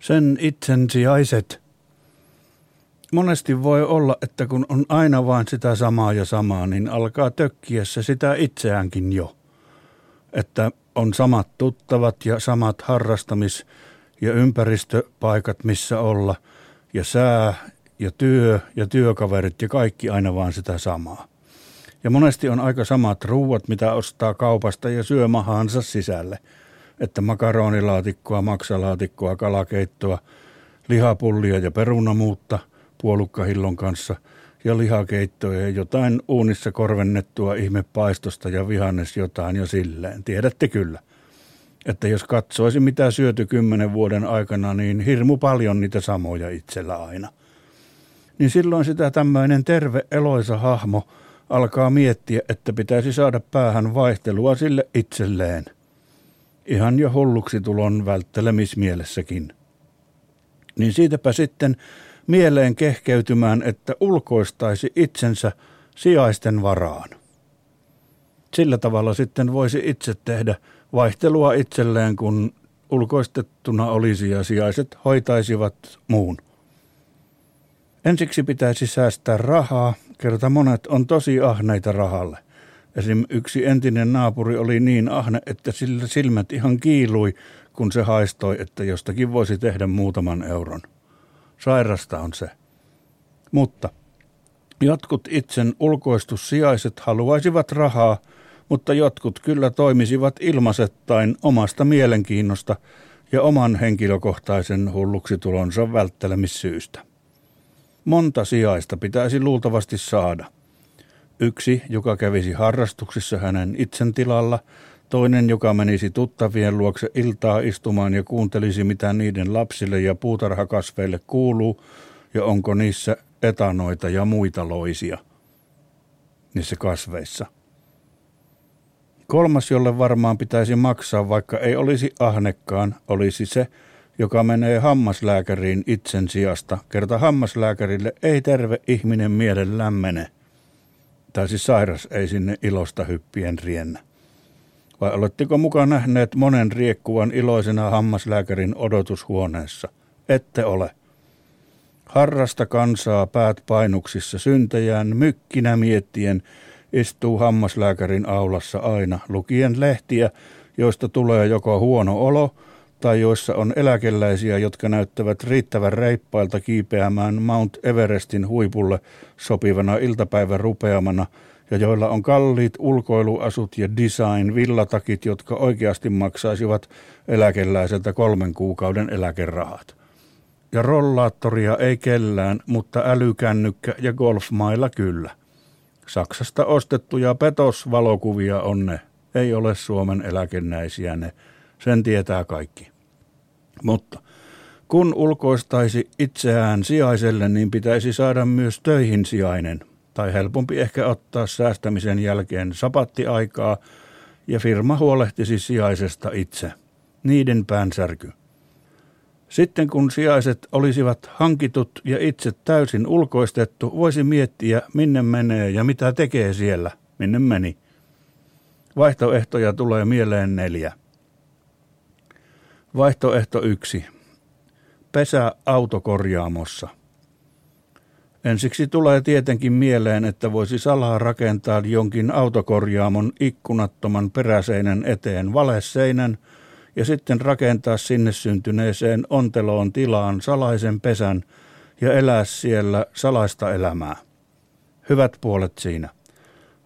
Sen itsen sijaiset. Monesti voi olla, että kun on aina vain sitä samaa ja samaa, niin alkaa tökkiä se sitä itseäänkin jo. Että on samat tuttavat ja samat harrastamis- ja ympäristöpaikat, missä olla, ja sää ja työ ja työkaverit ja kaikki aina vaan sitä samaa. Ja monesti on aika samat ruuat, mitä ostaa kaupasta ja syö mahaansa sisälle. Että makaronilaatikkoa, maksalaatikkoa, kalakeittoa, lihapullia ja perunamuutta puolukkahillon kanssa ja lihakeittoja ja jotain uunissa korvennettua ihmepaistosta ja vihannes jotain ja silleen. Tiedätte kyllä että jos katsoisi mitä syöty kymmenen vuoden aikana, niin hirmu paljon niitä samoja itsellä aina. Niin silloin sitä tämmöinen terve eloisa hahmo alkaa miettiä, että pitäisi saada päähän vaihtelua sille itselleen. Ihan jo hulluksi tulon välttelemismielessäkin. Niin siitäpä sitten mieleen kehkeytymään, että ulkoistaisi itsensä sijaisten varaan. Sillä tavalla sitten voisi itse tehdä vaihtelua itselleen, kun ulkoistettuna olisi ja sijaiset hoitaisivat muun. Ensiksi pitäisi säästää rahaa, kerta monet on tosi ahneita rahalle. Esim. yksi entinen naapuri oli niin ahne, että sillä silmät ihan kiilui, kun se haistoi, että jostakin voisi tehdä muutaman euron. Sairasta on se. Mutta jotkut itsen ulkoistussijaiset haluaisivat rahaa, mutta jotkut kyllä toimisivat ilmaisettain omasta mielenkiinnosta ja oman henkilökohtaisen hulluksitulonsa välttelemissyystä. Monta sijaista pitäisi luultavasti saada. Yksi, joka kävisi harrastuksissa hänen itsen tilalla, toinen, joka menisi tuttavien luokse iltaa istumaan ja kuuntelisi, mitä niiden lapsille ja puutarhakasveille kuuluu, ja onko niissä etanoita ja muita loisia niissä kasveissa – Kolmas, jolle varmaan pitäisi maksaa, vaikka ei olisi ahnekkaan, olisi se, joka menee hammaslääkäriin itsen sijasta. Kerta hammaslääkärille ei terve ihminen mielellään mene. Tai siis sairas ei sinne ilosta hyppien riennä. Vai oletteko mukaan nähneet monen riekkuvan iloisena hammaslääkärin odotushuoneessa? Ette ole. Harrasta kansaa päät painuksissa syntejään mykkinä miettien, istuu hammaslääkärin aulassa aina lukien lehtiä, joista tulee joko huono olo tai joissa on eläkeläisiä, jotka näyttävät riittävän reippailta kiipeämään Mount Everestin huipulle sopivana iltapäivän rupeamana ja joilla on kalliit ulkoiluasut ja design villatakit, jotka oikeasti maksaisivat eläkeläiseltä kolmen kuukauden eläkerahat. Ja rollaattoria ei kellään, mutta älykännykkä ja golfmailla kyllä. Saksasta ostettuja petosvalokuvia on ne. Ei ole Suomen eläkenäisiä ne. Sen tietää kaikki. Mutta kun ulkoistaisi itseään sijaiselle, niin pitäisi saada myös töihin sijainen. Tai helpompi ehkä ottaa säästämisen jälkeen sapattiaikaa ja firma huolehtisi sijaisesta itse. Niiden päänsärky. Sitten kun sijaiset olisivat hankitut ja itse täysin ulkoistettu, voisi miettiä, minne menee ja mitä tekee siellä, minne meni. Vaihtoehtoja tulee mieleen neljä. Vaihtoehto yksi. Pesä autokorjaamossa. Ensiksi tulee tietenkin mieleen, että voisi salaa rakentaa jonkin autokorjaamon ikkunattoman peräseinän eteen valeseinän – ja sitten rakentaa sinne syntyneeseen onteloon tilaan salaisen pesän ja elää siellä salaista elämää. Hyvät puolet siinä.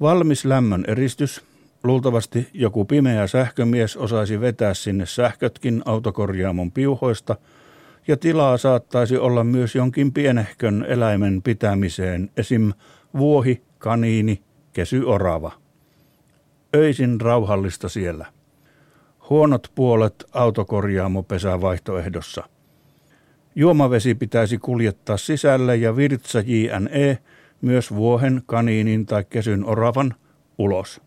Valmis lämmön eristys. Luultavasti joku pimeä sähkömies osaisi vetää sinne sähkötkin autokorjaamon piuhoista, ja tilaa saattaisi olla myös jonkin pienehkön eläimen pitämiseen, esim. vuohi, kaniini, kesy, orava. Öisin rauhallista siellä huonot puolet autokorjaamopesän vaihtoehdossa. Juomavesi pitäisi kuljettaa sisälle ja virtsa JNE myös vuohen, kaniinin tai kesyn oravan ulos.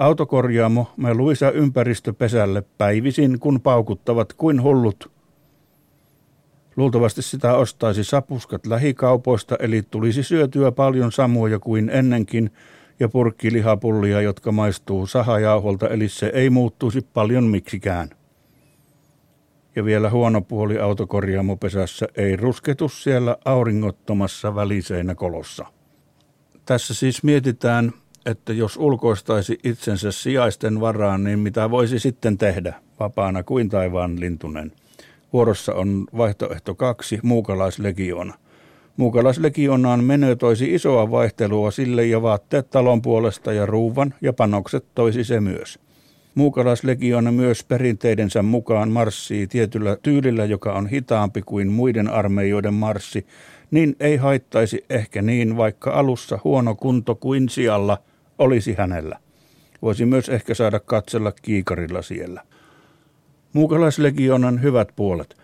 Autokorjaamo me luisa ympäristöpesälle päivisin, kun paukuttavat kuin hullut. Luultavasti sitä ostaisi sapuskat lähikaupoista, eli tulisi syötyä paljon samoja kuin ennenkin, ja purkkilihapullia, jotka maistuu sahajauholta, eli se ei muuttuisi paljon miksikään. Ja vielä huono puoli autokorjaamopesässä ei rusketu siellä auringottomassa väliseinä kolossa. Tässä siis mietitään, että jos ulkoistaisi itsensä sijaisten varaan, niin mitä voisi sitten tehdä, vapaana kuin taivaan lintunen. Vuorossa on vaihtoehto kaksi, muukalaislegiona. Muukalaislegionaan menö toisi isoa vaihtelua sille ja vaatteet talon puolesta ja ruuvan ja panokset toisi se myös. Muukalaislegiona myös perinteidensä mukaan marssii tietyllä tyylillä, joka on hitaampi kuin muiden armeijoiden marssi, niin ei haittaisi ehkä niin, vaikka alussa huono kunto kuin sijalla olisi hänellä. Voisi myös ehkä saada katsella kiikarilla siellä. Muukalaislegionan hyvät puolet.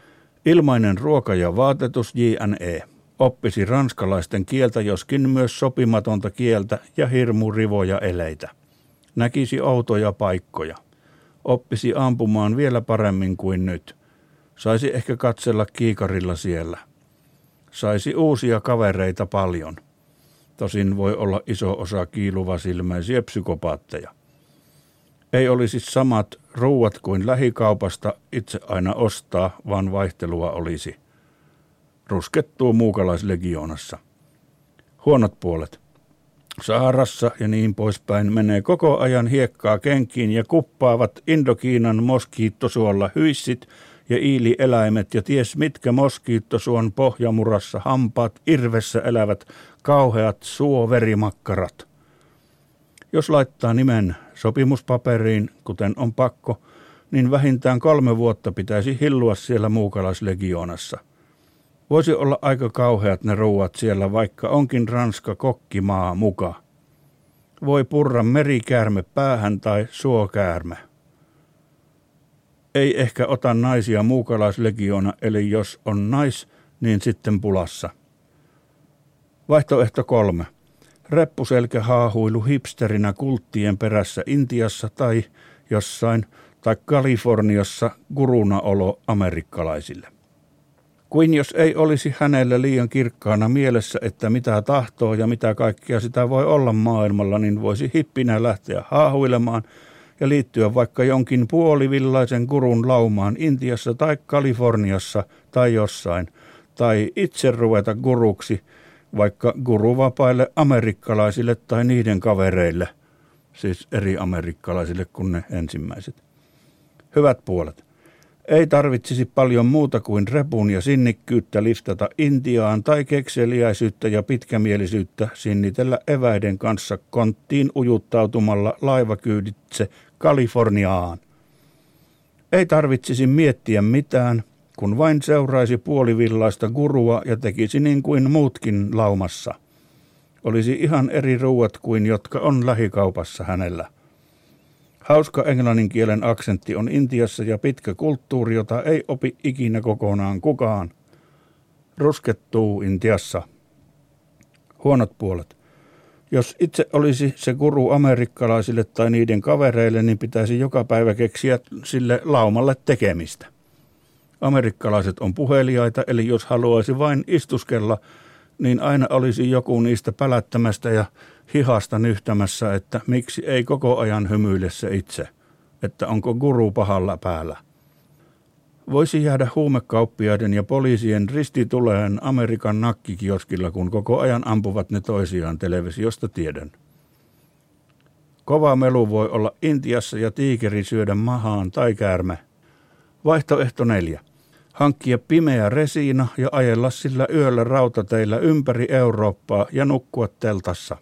Ilmainen ruoka ja vaatetus JNE. Oppisi ranskalaisten kieltä, joskin myös sopimatonta kieltä ja hirmu rivoja eleitä. Näkisi outoja paikkoja. Oppisi ampumaan vielä paremmin kuin nyt. Saisi ehkä katsella kiikarilla siellä. Saisi uusia kavereita paljon. Tosin voi olla iso osa kiiluvasilmäisiä psykopaatteja. Ei olisi samat ruuat kuin lähikaupasta itse aina ostaa, vaan vaihtelua olisi. Ruskettuu muukalaislegionassa. Huonot puolet. Saharassa ja niin poispäin menee koko ajan hiekkaa kenkiin ja kuppaavat Indokiinan moskiittosuolla hyissit ja iilieläimet ja ties mitkä moskiittosuon pohjamurassa hampaat irvessä elävät kauheat suoverimakkarat. Jos laittaa nimen sopimuspaperiin, kuten on pakko, niin vähintään kolme vuotta pitäisi hillua siellä muukalaislegionassa. Voisi olla aika kauheat ne ruuat siellä, vaikka onkin Ranska kokkimaa muka. Voi purra merikäärme päähän tai suokäärme. Ei ehkä ota naisia muukalaislegiona, eli jos on nais, niin sitten pulassa. Vaihtoehto kolme reppuselkä haahuilu hipsterinä kulttien perässä Intiassa tai jossain tai Kaliforniassa guruna olo amerikkalaisille. Kuin jos ei olisi hänellä liian kirkkaana mielessä, että mitä tahtoo ja mitä kaikkea sitä voi olla maailmalla, niin voisi hippinä lähteä haahuilemaan ja liittyä vaikka jonkin puolivillaisen gurun laumaan Intiassa tai Kaliforniassa tai jossain, tai itse ruveta guruksi – vaikka guruvapaille amerikkalaisille tai niiden kavereille, siis eri amerikkalaisille kuin ne ensimmäiset. Hyvät puolet. Ei tarvitsisi paljon muuta kuin repun ja sinnikkyyttä liftata Intiaan tai kekseliäisyyttä ja pitkämielisyyttä sinnitellä eväiden kanssa konttiin ujuttautumalla laivakyyditse Kaliforniaan. Ei tarvitsisi miettiä mitään – kun vain seuraisi puolivillaista gurua ja tekisi niin kuin muutkin laumassa. Olisi ihan eri ruuat kuin jotka on lähikaupassa hänellä. Hauska englannin kielen aksentti on Intiassa ja pitkä kulttuuri, jota ei opi ikinä kokonaan kukaan. Ruskettuu Intiassa. Huonot puolet. Jos itse olisi se guru amerikkalaisille tai niiden kavereille, niin pitäisi joka päivä keksiä sille laumalle tekemistä. Amerikkalaiset on puheliaita, eli jos haluaisi vain istuskella, niin aina olisi joku niistä pälättämästä ja hihasta nyhtämässä, että miksi ei koko ajan hymyile se itse, että onko guru pahalla päällä. Voisi jäädä huumekauppiaiden ja poliisien ristituleen Amerikan nakkikioskilla, kun koko ajan ampuvat ne toisiaan televisiosta tiedän. Kova melu voi olla Intiassa ja tiikeri syödä mahaan tai käärme. Vaihtoehto neljä hankkia pimeä resiina ja ajella sillä yöllä rautateillä ympäri Eurooppaa ja nukkua teltassa.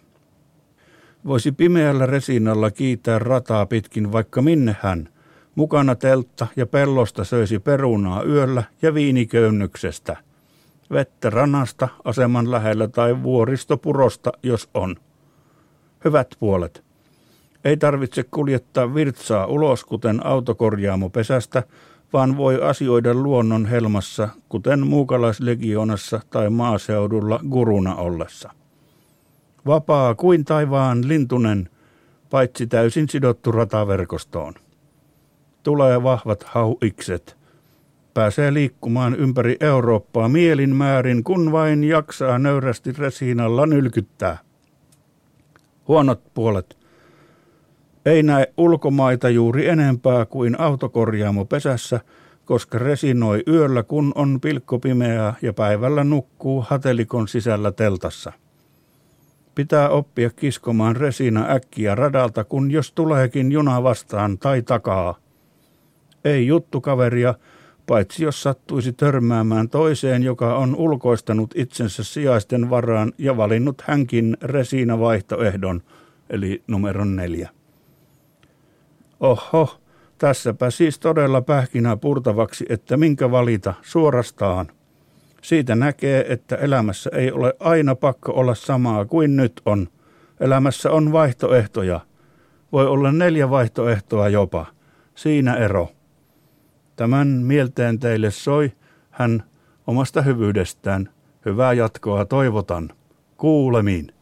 Voisi pimeällä resiinalla kiitää rataa pitkin vaikka minne hän. Mukana teltta ja pellosta söisi perunaa yöllä ja viiniköynnyksestä. Vettä ranasta, aseman lähellä tai vuoristopurosta, jos on. Hyvät puolet. Ei tarvitse kuljettaa virtsaa ulos, kuten autokorjaamo pesästä, vaan voi asioida luonnon helmassa, kuten muukalaislegionassa tai maaseudulla guruna ollessa. Vapaa kuin taivaan lintunen, paitsi täysin sidottu rataverkostoon. Tulee vahvat hauikset. Pääsee liikkumaan ympäri Eurooppaa mielin määrin, kun vain jaksaa nöyrästi resiinalla nylkyttää. Huonot puolet – ei näe ulkomaita juuri enempää kuin autokorjaamo pesässä, koska resinoi yöllä, kun on pilkkopimeää ja päivällä nukkuu hatelikon sisällä teltassa. Pitää oppia kiskomaan resina äkkiä radalta, kun jos tuleekin juna vastaan tai takaa. Ei juttu kaveria, paitsi jos sattuisi törmäämään toiseen, joka on ulkoistanut itsensä sijaisten varaan ja valinnut hänkin resina vaihtoehdon, eli numeron neljä. Oho, Tässäpä siis todella pähkinä purtavaksi, että minkä valita suorastaan. Siitä näkee, että elämässä ei ole aina pakko olla samaa kuin nyt on. Elämässä on vaihtoehtoja. Voi olla neljä vaihtoehtoa jopa. Siinä ero. Tämän mielteen teille soi hän omasta hyvyydestään. Hyvää jatkoa toivotan. Kuulemiin.